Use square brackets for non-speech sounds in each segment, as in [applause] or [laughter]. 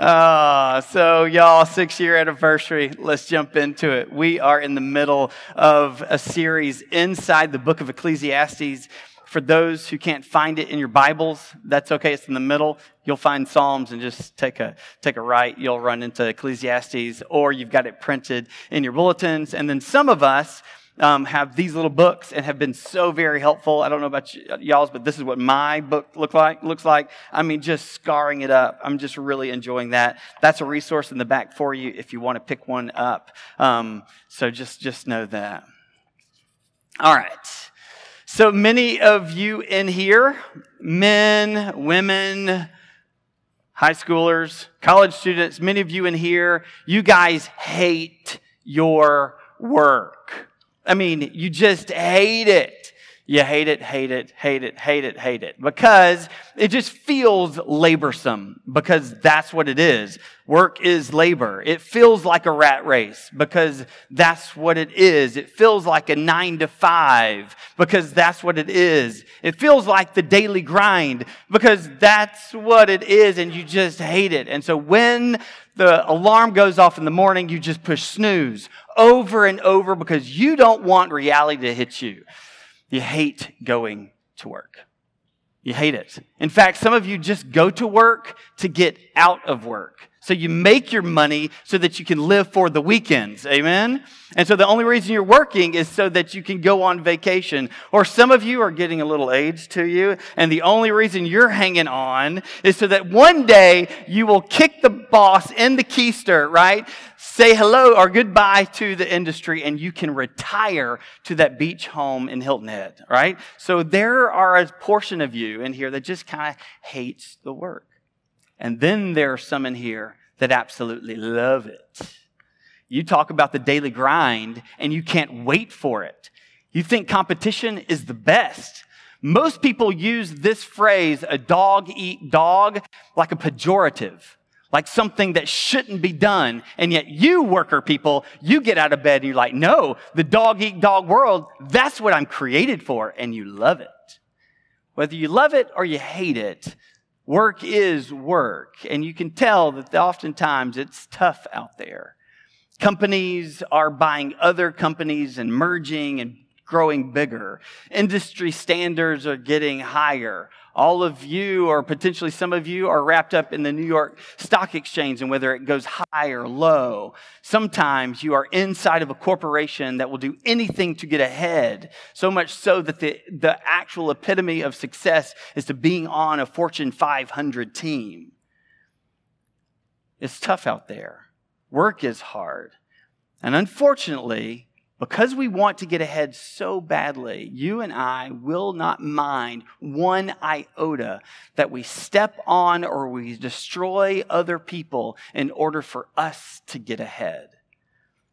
Uh, so, y'all, six year anniversary. Let's jump into it. We are in the middle of a series inside the book of Ecclesiastes. For those who can't find it in your Bibles, that's okay. It's in the middle. You'll find Psalms and just take a, take a right. You'll run into Ecclesiastes, or you've got it printed in your bulletins. And then some of us, um, have these little books and have been so very helpful. I don't know about y'all's, but this is what my book look like, looks like. I mean, just scarring it up. I'm just really enjoying that. That's a resource in the back for you if you want to pick one up. Um, so just, just know that. All right. So many of you in here, men, women, high schoolers, college students, many of you in here, you guys hate your work. I mean, you just hate it. You hate it, hate it, hate it, hate it, hate it. Because it just feels laborsome, because that's what it is. Work is labor. It feels like a rat race, because that's what it is. It feels like a nine to five, because that's what it is. It feels like the daily grind, because that's what it is, and you just hate it. And so when the alarm goes off in the morning, you just push snooze over and over because you don't want reality to hit you. You hate going to work. You hate it. In fact, some of you just go to work to get out of work. So you make your money so that you can live for the weekends. Amen? And so the only reason you're working is so that you can go on vacation. Or some of you are getting a little age to you, and the only reason you're hanging on is so that one day you will kick the boss in the keister, right? Say hello or goodbye to the industry, and you can retire to that beach home in Hilton Head, right? So there are a portion of you in here that just kind of hates the work. And then there are some in here that absolutely love it. You talk about the daily grind and you can't wait for it. You think competition is the best. Most people use this phrase, a dog eat dog, like a pejorative, like something that shouldn't be done. And yet you worker people, you get out of bed and you're like, no, the dog eat dog world, that's what I'm created for. And you love it. Whether you love it or you hate it, Work is work, and you can tell that oftentimes it's tough out there. Companies are buying other companies and merging and growing bigger. Industry standards are getting higher. All of you, or potentially some of you, are wrapped up in the New York Stock Exchange and whether it goes high or low. Sometimes you are inside of a corporation that will do anything to get ahead, so much so that the, the actual epitome of success is to being on a Fortune 500 team. It's tough out there. Work is hard. And unfortunately, because we want to get ahead so badly, you and I will not mind one iota that we step on or we destroy other people in order for us to get ahead.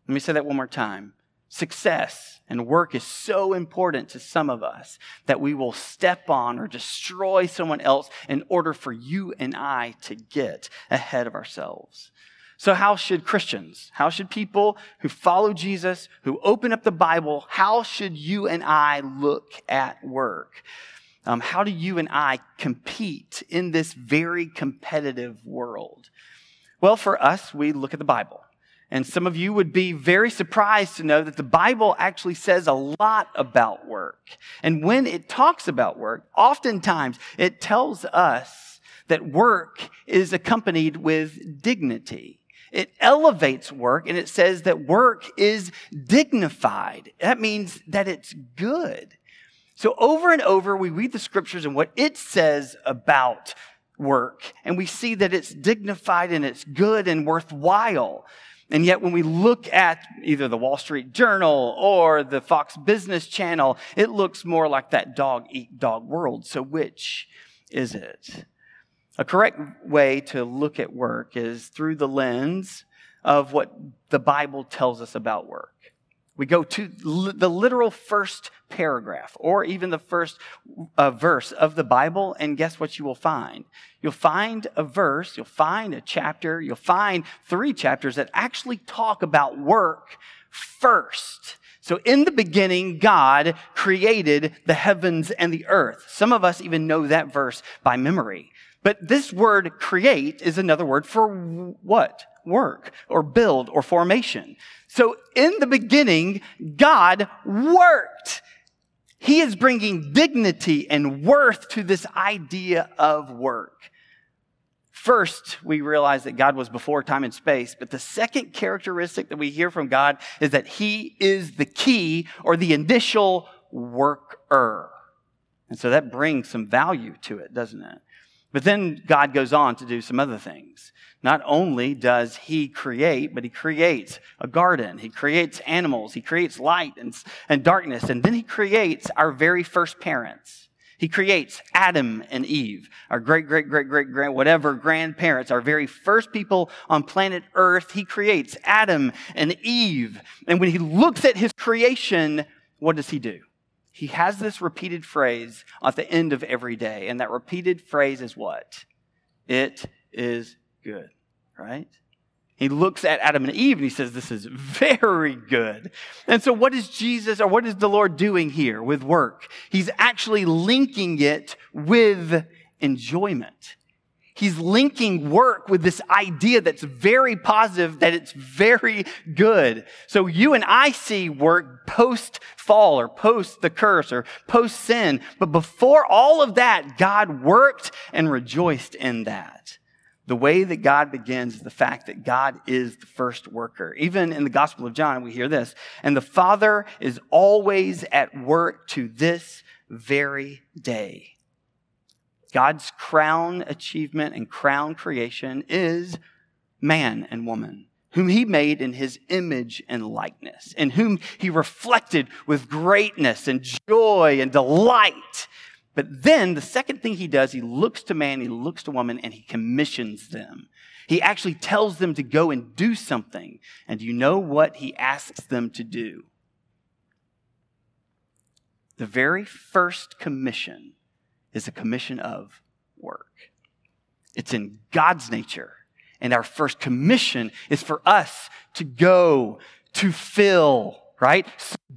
Let me say that one more time. Success and work is so important to some of us that we will step on or destroy someone else in order for you and I to get ahead of ourselves. So, how should Christians, how should people who follow Jesus, who open up the Bible, how should you and I look at work? Um, how do you and I compete in this very competitive world? Well, for us, we look at the Bible. And some of you would be very surprised to know that the Bible actually says a lot about work. And when it talks about work, oftentimes it tells us that work is accompanied with dignity. It elevates work and it says that work is dignified. That means that it's good. So over and over, we read the scriptures and what it says about work, and we see that it's dignified and it's good and worthwhile. And yet, when we look at either the Wall Street Journal or the Fox Business Channel, it looks more like that dog eat dog world. So, which is it? A correct way to look at work is through the lens of what the Bible tells us about work. We go to the literal first paragraph or even the first uh, verse of the Bible, and guess what you will find? You'll find a verse, you'll find a chapter, you'll find three chapters that actually talk about work first. So, in the beginning, God created the heavens and the earth. Some of us even know that verse by memory. But this word create is another word for what? Work or build or formation. So in the beginning, God worked. He is bringing dignity and worth to this idea of work. First, we realize that God was before time and space, but the second characteristic that we hear from God is that He is the key or the initial worker. And so that brings some value to it, doesn't it? But then God goes on to do some other things. Not only does he create, but he creates a garden. He creates animals. He creates light and, and darkness. And then he creates our very first parents. He creates Adam and Eve, our great, great, great, great, great, whatever grandparents, our very first people on planet Earth. He creates Adam and Eve. And when he looks at his creation, what does he do? He has this repeated phrase at the end of every day. And that repeated phrase is what? It is good, right? He looks at Adam and Eve and he says, This is very good. And so, what is Jesus or what is the Lord doing here with work? He's actually linking it with enjoyment. He's linking work with this idea that's very positive, that it's very good. So you and I see work post fall or post the curse or post sin. But before all of that, God worked and rejoiced in that. The way that God begins is the fact that God is the first worker. Even in the Gospel of John, we hear this. And the Father is always at work to this very day. God's crown achievement and crown creation is man and woman, whom he made in his image and likeness, and whom he reflected with greatness and joy and delight. But then the second thing he does, he looks to man, he looks to woman, and he commissions them. He actually tells them to go and do something. And you know what he asks them to do? The very first commission is a commission of work. It's in God's nature. And our first commission is for us to go, to fill, right?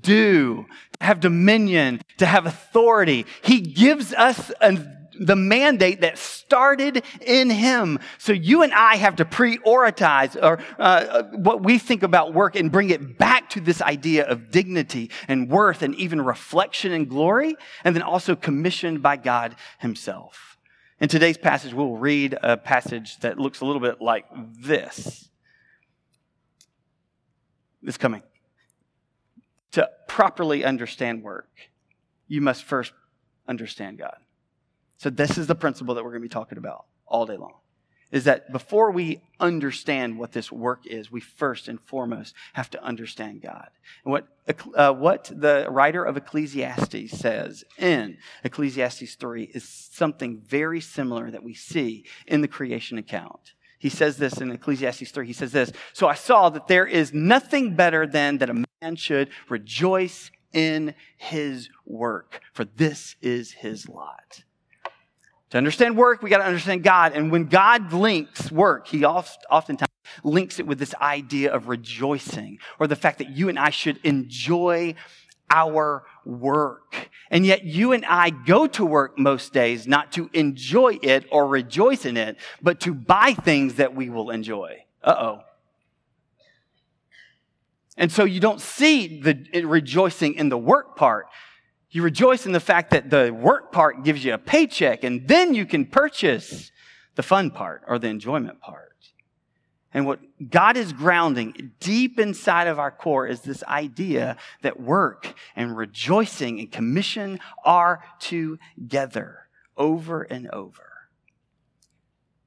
Do, to have dominion, to have authority. He gives us a the mandate that started in him. So you and I have to prioritize or uh, what we think about work and bring it back to this idea of dignity and worth and even reflection and glory, and then also commissioned by God himself. In today's passage, we'll read a passage that looks a little bit like this. It's coming. To properly understand work, you must first understand God. So, this is the principle that we're going to be talking about all day long. Is that before we understand what this work is, we first and foremost have to understand God. And what, uh, what the writer of Ecclesiastes says in Ecclesiastes 3 is something very similar that we see in the creation account. He says this in Ecclesiastes 3. He says this So I saw that there is nothing better than that a man should rejoice in his work, for this is his lot. To understand work, we got to understand God. And when God links work, he oftentimes links it with this idea of rejoicing or the fact that you and I should enjoy our work. And yet you and I go to work most days not to enjoy it or rejoice in it, but to buy things that we will enjoy. Uh oh. And so you don't see the rejoicing in the work part. You rejoice in the fact that the work part gives you a paycheck, and then you can purchase the fun part or the enjoyment part. And what God is grounding deep inside of our core is this idea that work and rejoicing and commission are together over and over.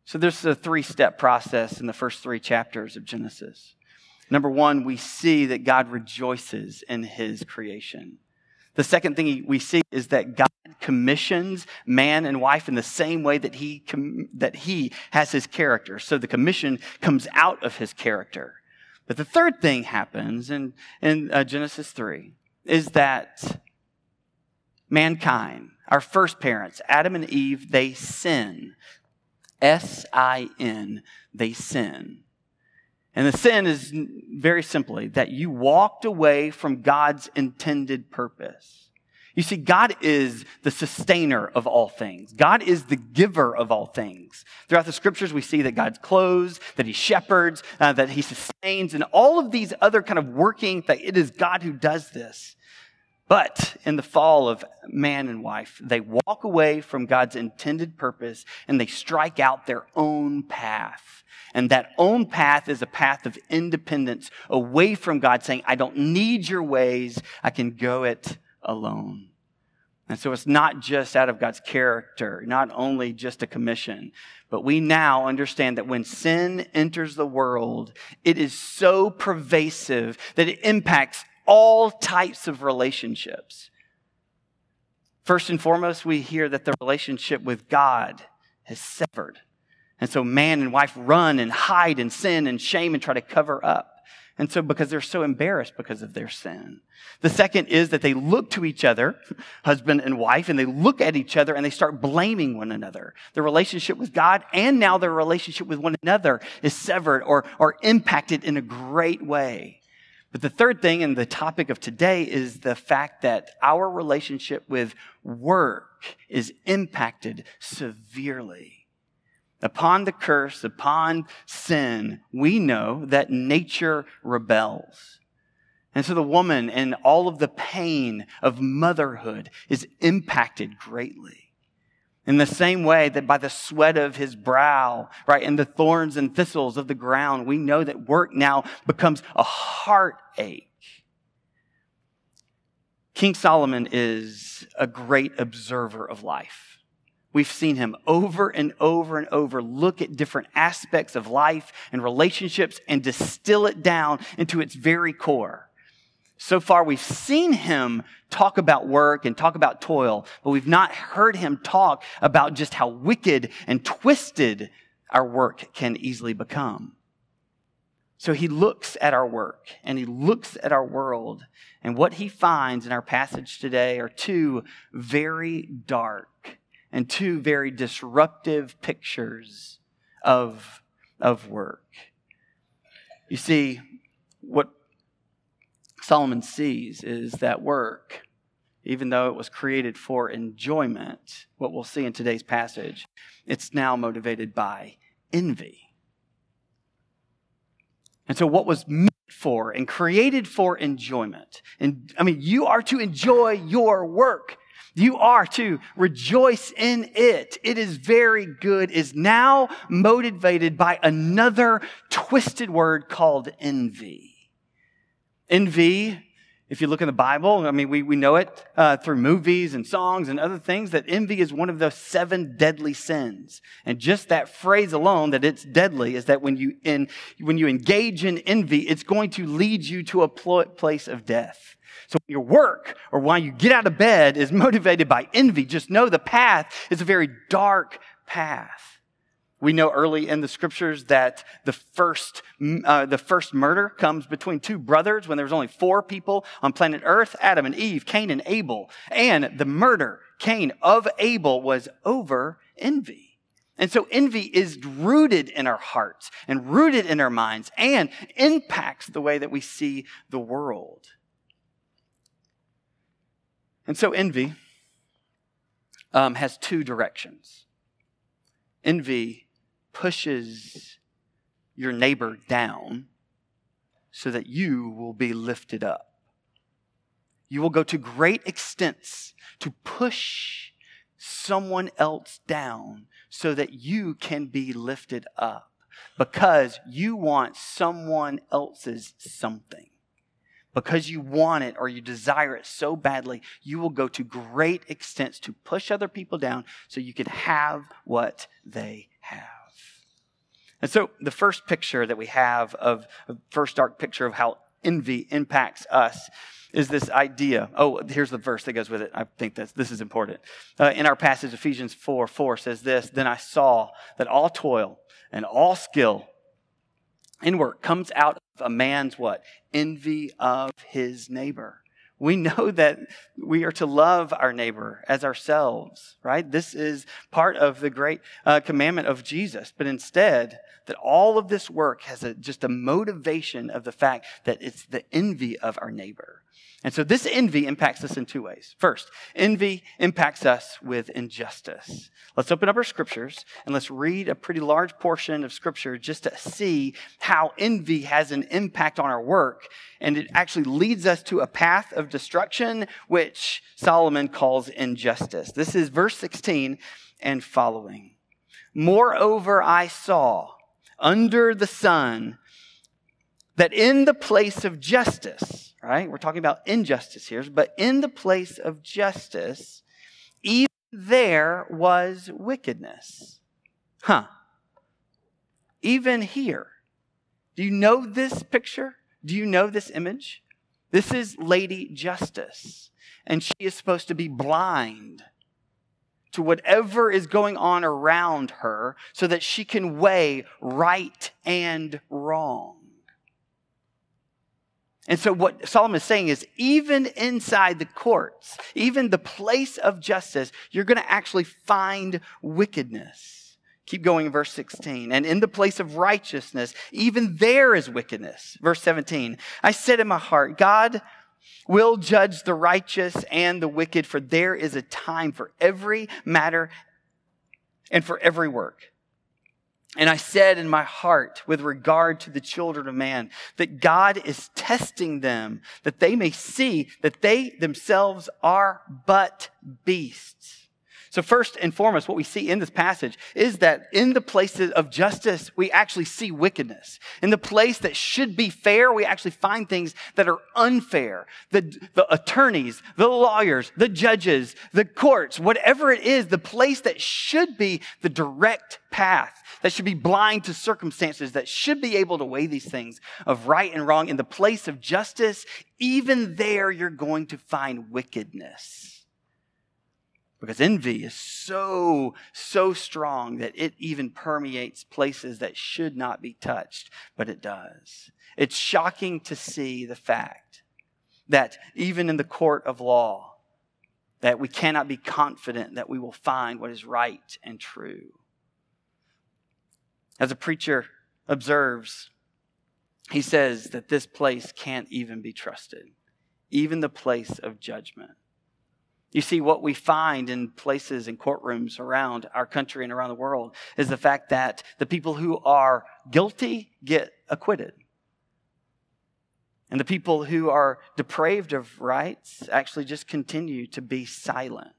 So there's a three step process in the first three chapters of Genesis. Number one, we see that God rejoices in his creation. The second thing we see is that God commissions man and wife in the same way that he, com- that he has his character. So the commission comes out of his character. But the third thing happens in, in uh, Genesis 3 is that mankind, our first parents, Adam and Eve, they sin. S I N, they sin. And the sin is very simply that you walked away from God's intended purpose. You see, God is the sustainer of all things. God is the giver of all things. Throughout the scriptures, we see that God clothes, that He shepherds, uh, that He sustains, and all of these other kind of working, that it is God who does this. But in the fall of man and wife, they walk away from God's intended purpose and they strike out their own path. And that own path is a path of independence away from God, saying, I don't need your ways, I can go it alone. And so it's not just out of God's character, not only just a commission, but we now understand that when sin enters the world, it is so pervasive that it impacts all types of relationships. First and foremost, we hear that the relationship with God has severed. And so man and wife run and hide and sin and shame and try to cover up. And so, because they're so embarrassed because of their sin. The second is that they look to each other, [laughs] husband and wife, and they look at each other and they start blaming one another. Their relationship with God and now their relationship with one another is severed or, or impacted in a great way. But the third thing, and the topic of today, is the fact that our relationship with work is impacted severely. Upon the curse, upon sin, we know that nature rebels. And so the woman and all of the pain of motherhood is impacted greatly. In the same way that by the sweat of his brow, right, and the thorns and thistles of the ground, we know that work now becomes a heartache. King Solomon is a great observer of life. We've seen him over and over and over look at different aspects of life and relationships and distill it down into its very core. So far, we've seen him talk about work and talk about toil, but we've not heard him talk about just how wicked and twisted our work can easily become. So he looks at our work and he looks at our world, and what he finds in our passage today are two very dark and two very disruptive pictures of, of work. You see, what Solomon sees is that work, even though it was created for enjoyment, what we'll see in today's passage, it's now motivated by envy. And so, what was meant for and created for enjoyment, and I mean, you are to enjoy your work. You are to rejoice in it. It is very good, is now motivated by another twisted word called envy. Envy, if you look in the Bible, I mean, we, we know it uh, through movies and songs and other things that envy is one of the seven deadly sins. And just that phrase alone, that it's deadly, is that when you, in, when you engage in envy, it's going to lead you to a pl- place of death. So your work or why you get out of bed is [laughs] motivated by envy. Just know the path is a very dark path. We know early in the scriptures that the first, uh, the first murder comes between two brothers when there was only four people on planet Earth, Adam and Eve, Cain and Abel. And the murder, Cain of Abel, was over envy. And so envy is rooted in our hearts and rooted in our minds and impacts the way that we see the world. And so envy um, has two directions. Envy pushes your neighbor down so that you will be lifted up. You will go to great extents to push someone else down so that you can be lifted up because you want someone else's something. Because you want it or you desire it so badly, you will go to great extents to push other people down so you can have what they have. And so the first picture that we have of, the first dark picture of how envy impacts us is this idea. Oh, here's the verse that goes with it. I think that this is important. Uh, in our passage, Ephesians 4 4 says this Then I saw that all toil and all skill in work comes out of a man's what? Envy of his neighbor. We know that we are to love our neighbor as ourselves, right? This is part of the great uh, commandment of Jesus. But instead, that all of this work has a, just a motivation of the fact that it's the envy of our neighbor. And so this envy impacts us in two ways. First, envy impacts us with injustice. Let's open up our scriptures and let's read a pretty large portion of scripture just to see how envy has an impact on our work. And it actually leads us to a path of destruction, which Solomon calls injustice. This is verse 16 and following. Moreover, I saw under the sun that in the place of justice, right? We're talking about injustice here, but in the place of justice, even there was wickedness. Huh. Even here. Do you know this picture? Do you know this image? This is Lady Justice, and she is supposed to be blind to whatever is going on around her so that she can weigh right and wrong. And so, what Solomon is saying is, even inside the courts, even the place of justice, you're going to actually find wickedness. Keep going in verse 16. And in the place of righteousness, even there is wickedness. Verse 17. I said in my heart, God will judge the righteous and the wicked, for there is a time for every matter and for every work. And I said in my heart, with regard to the children of man, that God is testing them, that they may see that they themselves are but beasts. So, first and foremost, what we see in this passage is that in the places of justice, we actually see wickedness. In the place that should be fair, we actually find things that are unfair. The, the attorneys, the lawyers, the judges, the courts, whatever it is, the place that should be the direct path, that should be blind to circumstances, that should be able to weigh these things of right and wrong. In the place of justice, even there, you're going to find wickedness. Because envy is so, so strong that it even permeates places that should not be touched, but it does. It's shocking to see the fact that even in the court of law, that we cannot be confident that we will find what is right and true. As a preacher observes, he says that this place can't even be trusted, even the place of judgment. You see, what we find in places and courtrooms around our country and around the world is the fact that the people who are guilty get acquitted. And the people who are depraved of rights actually just continue to be silent.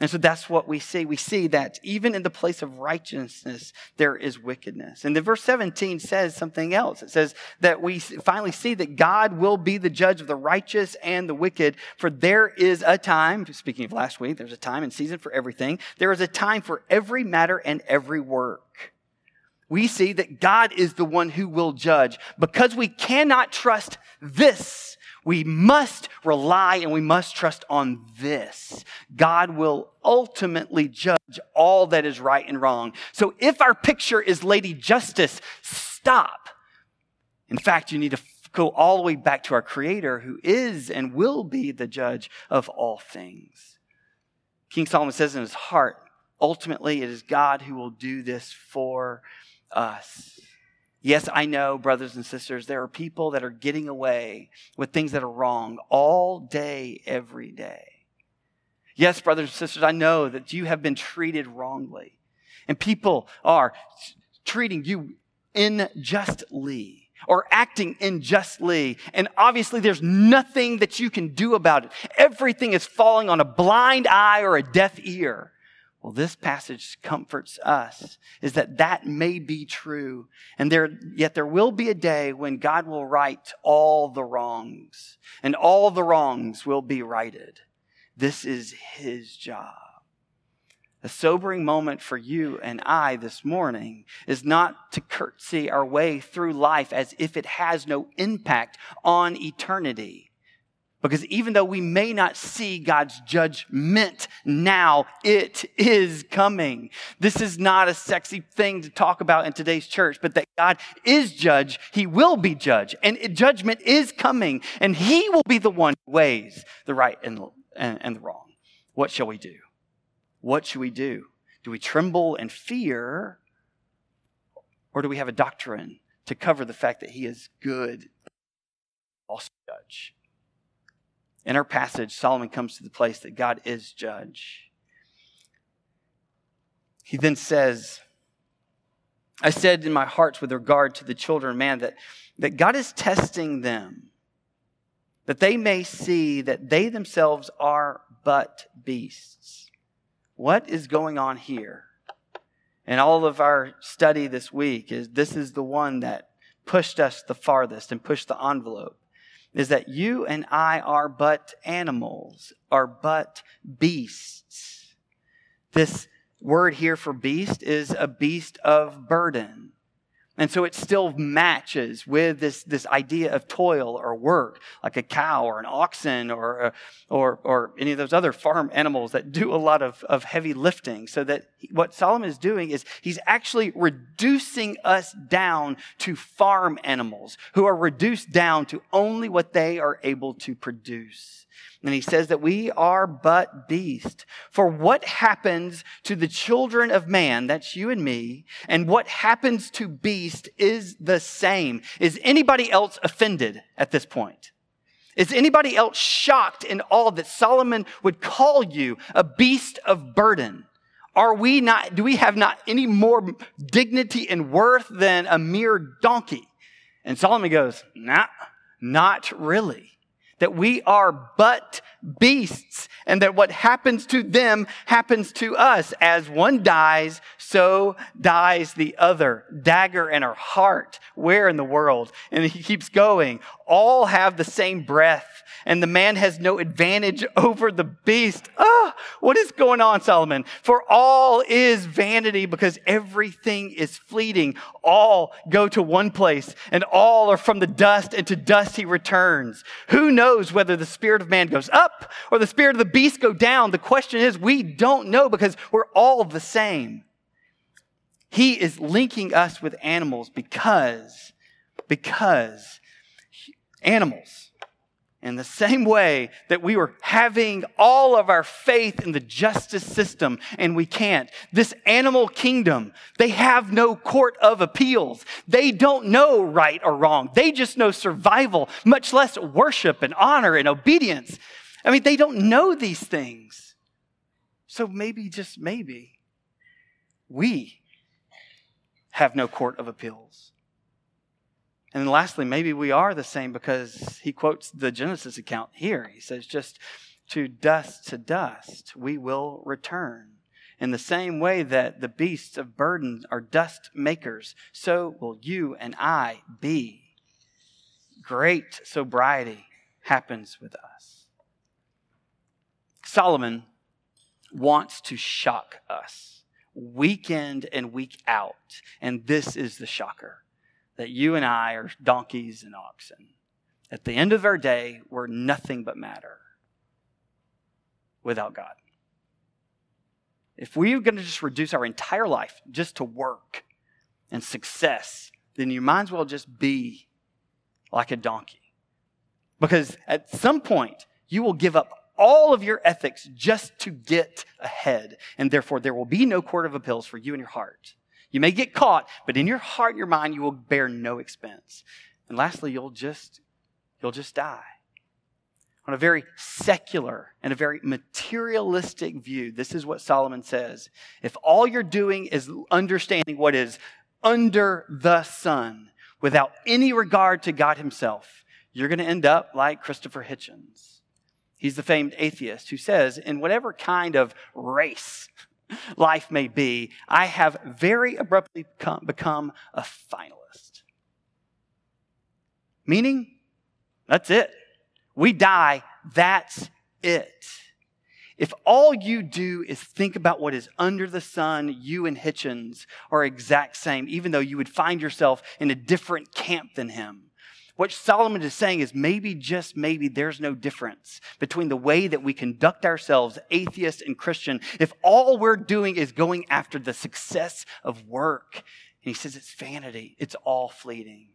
And so that's what we see. We see that even in the place of righteousness, there is wickedness. And the verse 17 says something else. It says that we finally see that God will be the judge of the righteous and the wicked. For there is a time, speaking of last week, there's a time and season for everything. There is a time for every matter and every work. We see that God is the one who will judge because we cannot trust this we must rely and we must trust on this. God will ultimately judge all that is right and wrong. So if our picture is Lady Justice, stop. In fact, you need to go all the way back to our Creator who is and will be the judge of all things. King Solomon says in his heart, ultimately, it is God who will do this for us. Yes, I know, brothers and sisters, there are people that are getting away with things that are wrong all day, every day. Yes, brothers and sisters, I know that you have been treated wrongly. And people are treating you unjustly or acting unjustly. And obviously, there's nothing that you can do about it. Everything is falling on a blind eye or a deaf ear. Well, this passage comforts us is that that may be true. And there, yet there will be a day when God will right all the wrongs and all the wrongs will be righted. This is his job. A sobering moment for you and I this morning is not to curtsy our way through life as if it has no impact on eternity. Because even though we may not see God's judgment now, it is coming. This is not a sexy thing to talk about in today's church, but that God is judge. He will be judge. And judgment is coming. And He will be the one who weighs the right and, and, and the wrong. What shall we do? What should we do? Do we tremble and fear? Or do we have a doctrine to cover the fact that He is good, also judge? In our passage, Solomon comes to the place that God is judge. He then says, I said in my heart with regard to the children of man that, that God is testing them, that they may see that they themselves are but beasts. What is going on here? And all of our study this week is this is the one that pushed us the farthest and pushed the envelope is that you and I are but animals, are but beasts. This word here for beast is a beast of burden. And so it still matches with this, this idea of toil or work, like a cow or an oxen or, uh, or, or any of those other farm animals that do a lot of, of heavy lifting. So that what Solomon is doing is he's actually reducing us down to farm animals who are reduced down to only what they are able to produce. And he says that we are but beasts. For what happens to the children of man, that's you and me, and what happens to beast is the same. Is anybody else offended at this point? Is anybody else shocked in all that Solomon would call you a beast of burden? Are we not, do we have not any more dignity and worth than a mere donkey? And Solomon goes, nah, not really that we are but beasts and that what happens to them happens to us. As one dies, so dies the other. Dagger in our heart. Where in the world? And he keeps going. All have the same breath and the man has no advantage [laughs] over the beast. Ah, what is going on, Solomon? For all is vanity because everything is fleeting. All go to one place and all are from the dust and to dust he returns. Who knows whether the spirit of man goes up or the spirit of the beast go down? The question is, we don't know because we're all the same. He is linking us with animals because, because animals in the same way that we were having all of our faith in the justice system and we can't. This animal kingdom, they have no court of appeals. They don't know right or wrong. They just know survival, much less worship and honor and obedience. I mean, they don't know these things. So maybe, just maybe, we have no court of appeals. And lastly, maybe we are the same because he quotes the Genesis account here. He says, just to dust to dust we will return. In the same way that the beasts of burden are dust makers, so will you and I be. Great sobriety happens with us. Solomon wants to shock us week in and week out, and this is the shocker that you and I are donkeys and oxen. At the end of our day, we're nothing but matter without God. If we're going to just reduce our entire life just to work and success, then you might as well just be like a donkey. Because at some point, you will give up all of your ethics just to get ahead. And therefore, there will be no court of appeals for you in your heart. You may get caught, but in your heart and your mind, you will bear no expense. And lastly, you'll just, you'll just die. On a very secular and a very materialistic view, this is what Solomon says. If all you're doing is understanding what is under the sun without any regard to God Himself, you're going to end up like Christopher Hitchens. He's the famed atheist who says, in whatever kind of race life may be, I have very abruptly become, become a finalist. Meaning, that's it. We die, that's it. If all you do is think about what is under the sun, you and Hitchens are exact same, even though you would find yourself in a different camp than him. What Solomon is saying is maybe, just maybe, there's no difference between the way that we conduct ourselves, atheist and Christian, if all we're doing is going after the success of work. And he says it's vanity, it's all fleeting.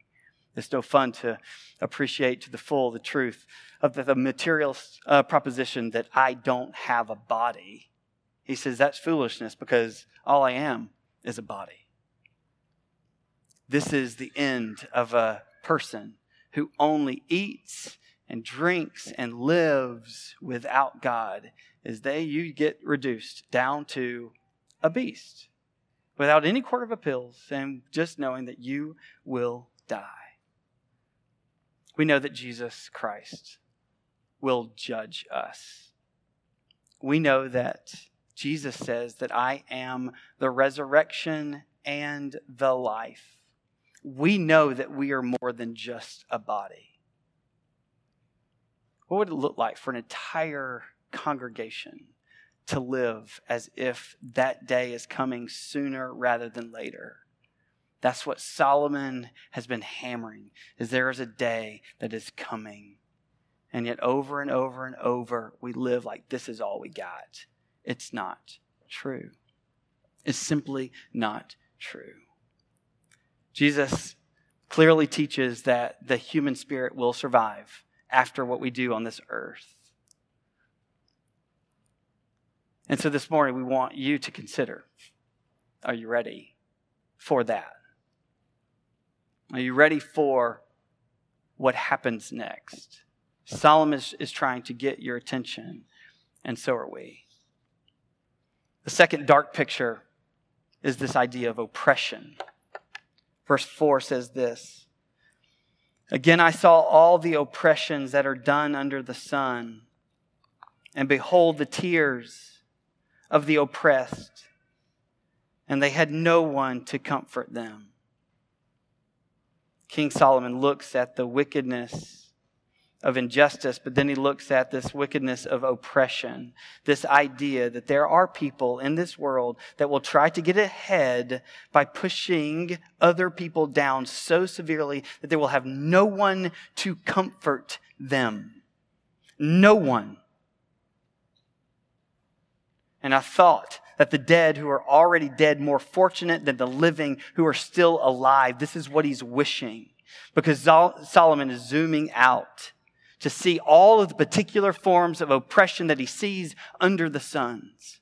It's no fun to appreciate to the full the truth of the, the material uh, proposition that I don't have a body. He says that's foolishness because all I am is a body. This is the end of a person who only eats and drinks and lives without God is they you get reduced down to a beast without any court of a appeals and just knowing that you will die. We know that Jesus Christ will judge us. We know that Jesus says that I am the resurrection and the life. We know that we are more than just a body. What would it look like for an entire congregation to live as if that day is coming sooner rather than later? That's what Solomon has been hammering is there is a day that is coming. And yet over and over and over we live like this is all we got. It's not true. It's simply not true. Jesus clearly teaches that the human spirit will survive after what we do on this earth. And so this morning, we want you to consider are you ready for that? Are you ready for what happens next? Solomon is, is trying to get your attention, and so are we. The second dark picture is this idea of oppression. Verse 4 says this Again, I saw all the oppressions that are done under the sun, and behold, the tears of the oppressed, and they had no one to comfort them. King Solomon looks at the wickedness of injustice, but then he looks at this wickedness of oppression, this idea that there are people in this world that will try to get ahead by pushing other people down so severely that they will have no one to comfort them. No one. And I thought that the dead who are already dead more fortunate than the living who are still alive. This is what he's wishing because Solomon is zooming out to see all of the particular forms of oppression that he sees under the suns.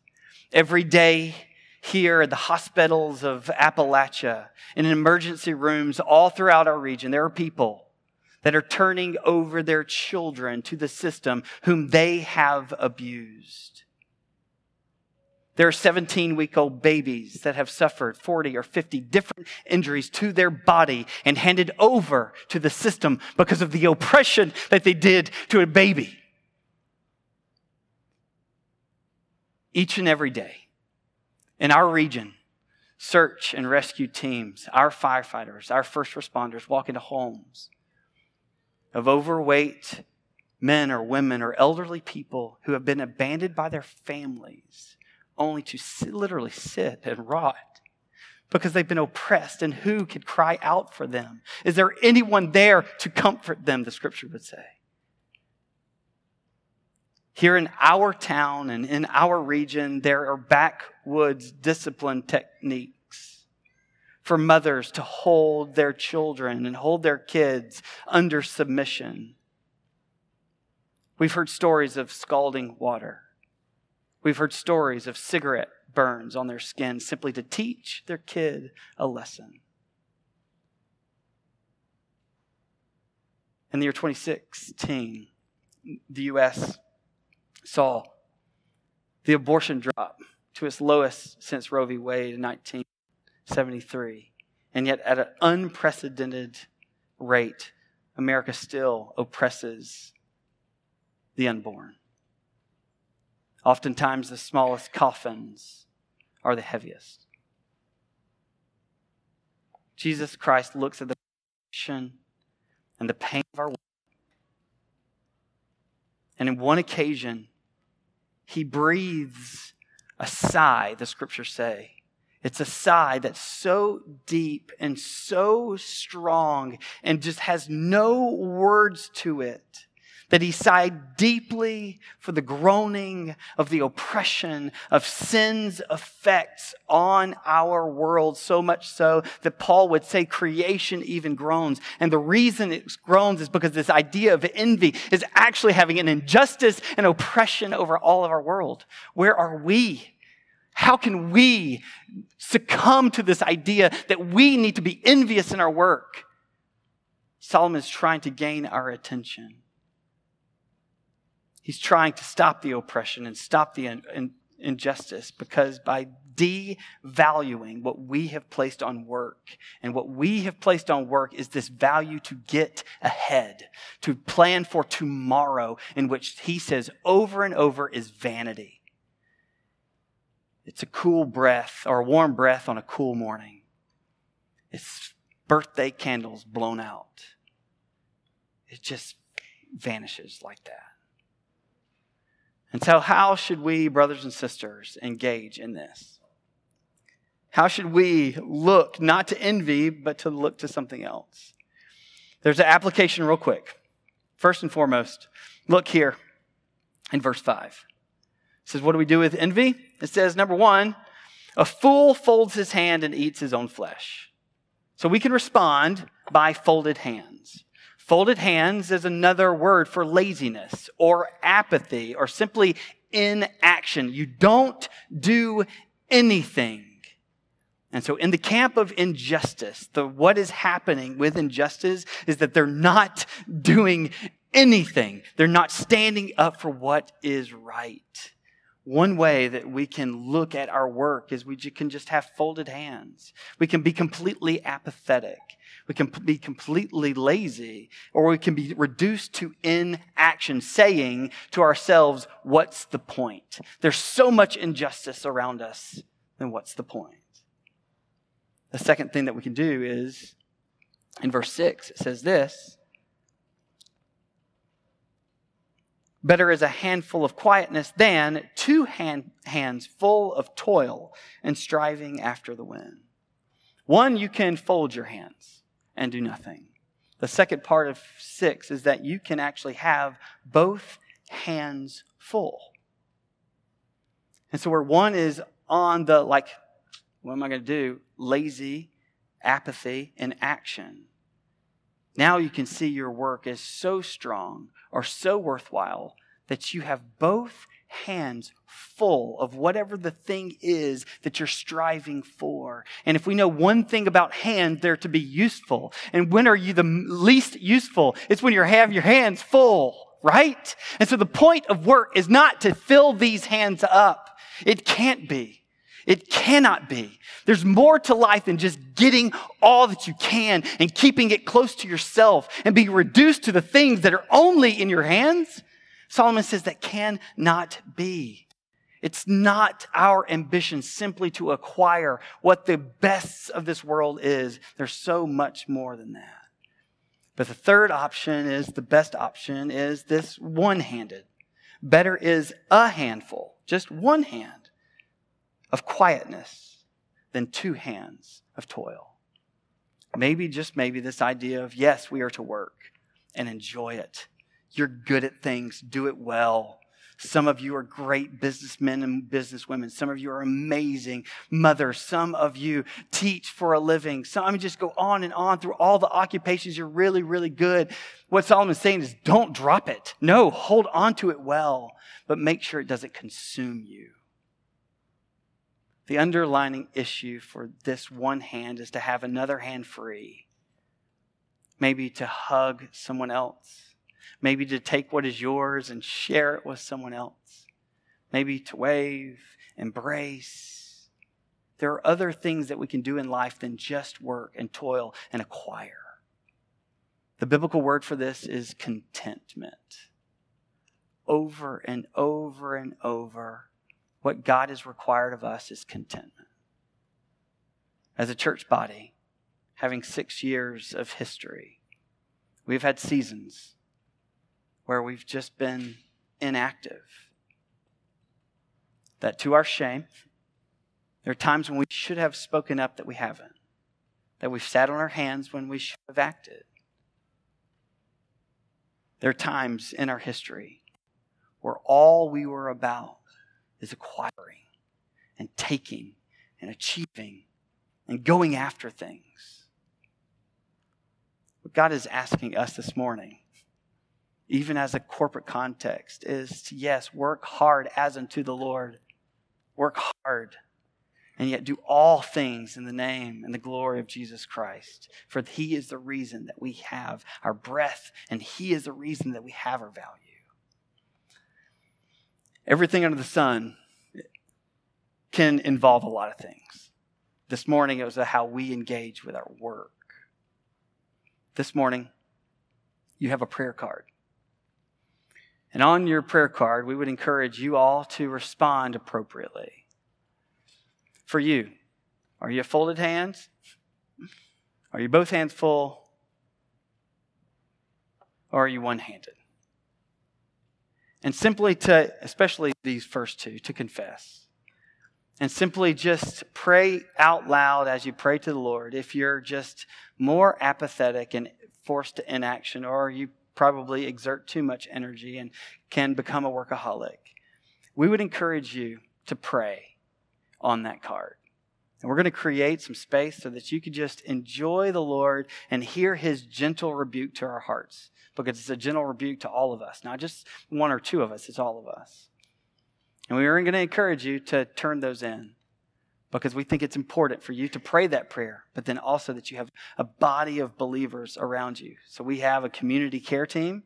Every day here at the hospitals of Appalachia, in emergency rooms all throughout our region, there are people that are turning over their children to the system whom they have abused. There are 17 week old babies that have suffered 40 or 50 different injuries to their body and handed over to the system because of the oppression that they did to a baby. Each and every day in our region, search and rescue teams, our firefighters, our first responders walk into homes of overweight men or women or elderly people who have been abandoned by their families only to sit, literally sit and rot because they've been oppressed, and who could cry out for them? Is there anyone there to comfort them, the scripture would say? Here in our town and in our region, there are backwoods discipline techniques for mothers to hold their children and hold their kids under submission. We've heard stories of scalding water We've heard stories of cigarette burns on their skin simply to teach their kid a lesson. In the year 2016, the U.S. saw the abortion drop to its lowest since Roe v. Wade in 1973. And yet, at an unprecedented rate, America still oppresses the unborn. Oftentimes, the smallest coffins are the heaviest. Jesus Christ looks at the and the pain of our world. And in one occasion, he breathes a sigh, the scriptures say. It's a sigh that's so deep and so strong and just has no words to it that he sighed deeply for the groaning of the oppression of sin's effects on our world, so much so that Paul would say creation even groans. And the reason it groans is because this idea of envy is actually having an injustice and oppression over all of our world. Where are we? How can we succumb to this idea that we need to be envious in our work? Solomon is trying to gain our attention. He's trying to stop the oppression and stop the in, in, injustice because by devaluing what we have placed on work, and what we have placed on work is this value to get ahead, to plan for tomorrow, in which he says over and over is vanity. It's a cool breath or a warm breath on a cool morning. It's birthday candles blown out. It just vanishes like that. And so, how should we, brothers and sisters, engage in this? How should we look not to envy, but to look to something else? There's an application, real quick. First and foremost, look here in verse 5. It says, What do we do with envy? It says, number one, a fool folds his hand and eats his own flesh. So we can respond by folded hands. Folded hands is another word for laziness or apathy or simply inaction. You don't do anything. And so, in the camp of injustice, the, what is happening with injustice is that they're not doing anything. They're not standing up for what is right. One way that we can look at our work is we can just have folded hands. We can be completely apathetic. We can be completely lazy, or we can be reduced to inaction, saying to ourselves, What's the point? There's so much injustice around us, then what's the point? The second thing that we can do is in verse 6, it says this Better is a handful of quietness than two hand, hands full of toil and striving after the wind. One, you can fold your hands and do nothing. The second part of six is that you can actually have both hands full. And so, where one is on the, like, what am I going to do? Lazy, apathy, and action. Now you can see your work is so strong or so worthwhile that you have both hands full of whatever the thing is that you're striving for. And if we know one thing about hands, they're to be useful. And when are you the least useful? It's when you have your hands full, right? And so the point of work is not to fill these hands up. It can't be. It cannot be. There's more to life than just getting all that you can and keeping it close to yourself and being reduced to the things that are only in your hands. Solomon says that cannot be. It's not our ambition simply to acquire what the best of this world is. There's so much more than that. But the third option is the best option is this one handed. Better is a handful, just one hand of quietness than two hands of toil. Maybe, just maybe, this idea of yes, we are to work and enjoy it. You're good at things, do it well. Some of you are great businessmen and businesswomen. Some of you are amazing mothers. Some of you teach for a living. Some, I mean, just go on and on through all the occupations. You're really, really good. What Solomon's saying is don't drop it. No, hold on to it well, but make sure it doesn't consume you. The underlining issue for this one hand is to have another hand free. Maybe to hug someone else. Maybe to take what is yours and share it with someone else. Maybe to wave, embrace. There are other things that we can do in life than just work and toil and acquire. The biblical word for this is contentment. Over and over and over what God has required of us is contentment. As a church body, having six years of history, we've had seasons where we've just been inactive. That to our shame, there are times when we should have spoken up that we haven't, that we've sat on our hands when we should have acted. There are times in our history where all we were about is acquiring and taking and achieving and going after things. What God is asking us this morning, even as a corporate context, is to, yes, work hard as unto the Lord. Work hard, and yet do all things in the name and the glory of Jesus Christ. For He is the reason that we have our breath, and He is the reason that we have our value. Everything under the sun can involve a lot of things. This morning, it was how we engage with our work. This morning, you have a prayer card. And on your prayer card, we would encourage you all to respond appropriately. For you, are you folded hands? Are you both hands full? Or are you one handed? And simply to, especially these first two, to confess. And simply just pray out loud as you pray to the Lord. If you're just more apathetic and forced to inaction, or you probably exert too much energy and can become a workaholic, we would encourage you to pray on that card. And we're going to create some space so that you could just enjoy the Lord and hear his gentle rebuke to our hearts. Because it's a gentle rebuke to all of us, not just one or two of us, it's all of us. And we are going to encourage you to turn those in because we think it's important for you to pray that prayer, but then also that you have a body of believers around you. So we have a community care team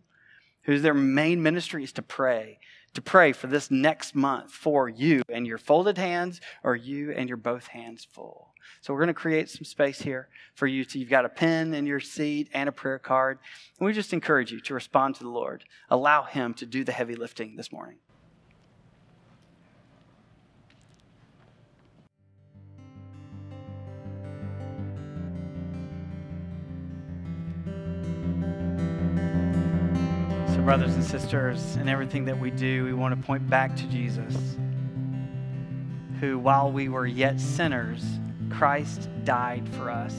whose their main ministry is to pray to pray for this next month for you and your folded hands or you and your both hands full. So we're going to create some space here for you. To, you've got a pen in your seat and a prayer card. And we just encourage you to respond to the Lord. Allow Him to do the heavy lifting this morning. Brothers and sisters, in everything that we do, we want to point back to Jesus, who, while we were yet sinners, Christ died for us.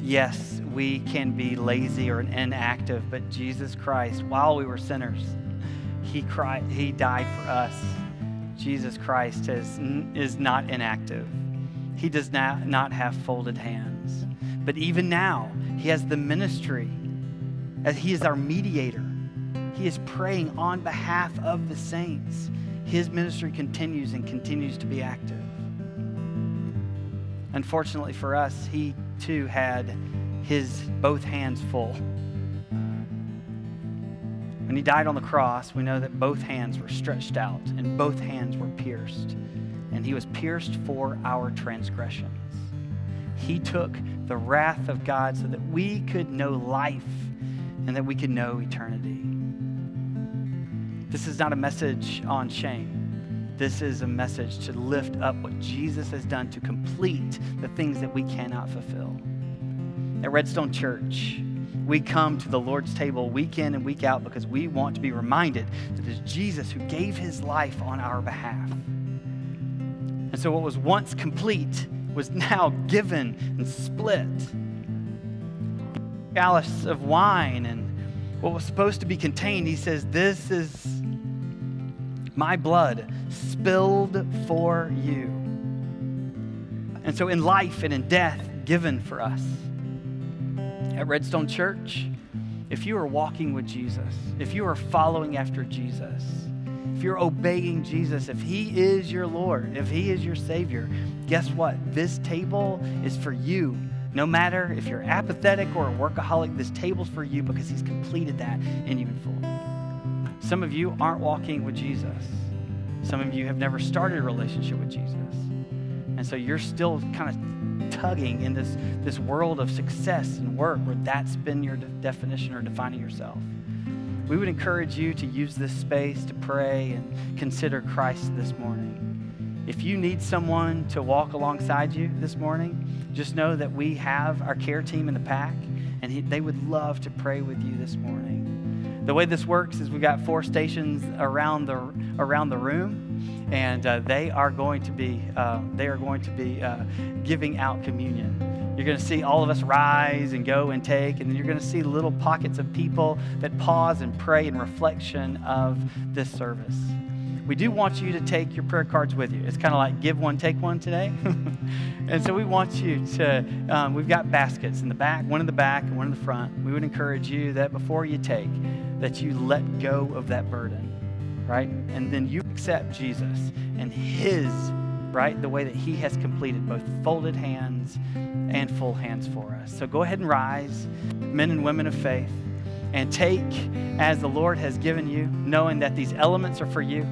Yes, we can be lazy or inactive, but Jesus Christ, while we were sinners, he, cried, he died for us. Jesus Christ is, is not inactive. He does not, not have folded hands. But even now, he has the ministry as He is our mediator. He is praying on behalf of the saints. His ministry continues and continues to be active. Unfortunately for us, he too had his both hands full. When he died on the cross, we know that both hands were stretched out and both hands were pierced. And he was pierced for our transgressions. He took the wrath of God so that we could know life and that we can know eternity. This is not a message on shame. This is a message to lift up what Jesus has done to complete the things that we cannot fulfill. At Redstone Church, we come to the Lord's table week in and week out because we want to be reminded that it is Jesus who gave his life on our behalf. And so, what was once complete was now given and split chalice of wine and what was supposed to be contained, he says, This is my blood spilled for you. And so, in life and in death, given for us. At Redstone Church, if you are walking with Jesus, if you are following after Jesus, if you're obeying Jesus, if He is your Lord, if He is your Savior, guess what? This table is for you no matter if you're apathetic or a workaholic, this table's for you because He's completed that in you in full. Some of you aren't walking with Jesus. Some of you have never started a relationship with Jesus. And so you're still kind of tugging in this, this world of success and work where that's been your de- definition or defining yourself. We would encourage you to use this space to pray and consider Christ this morning. If you need someone to walk alongside you this morning, just know that we have our care team in the pack, and he, they would love to pray with you this morning. The way this works is we've got four stations around the around the room, and uh, they are going to be uh, they are going to be uh, giving out communion. You're going to see all of us rise and go and take, and then you're going to see little pockets of people that pause and pray in reflection of this service we do want you to take your prayer cards with you. It's kind of like give one, take one today. [laughs] and so we want you to, um, we've got baskets in the back, one in the back and one in the front. We would encourage you that before you take, that you let go of that burden, right? And then you accept Jesus and his, right? The way that he has completed both folded hands and full hands for us. So go ahead and rise, men and women of faith. and take as the Lord has given you, knowing that these elements are for you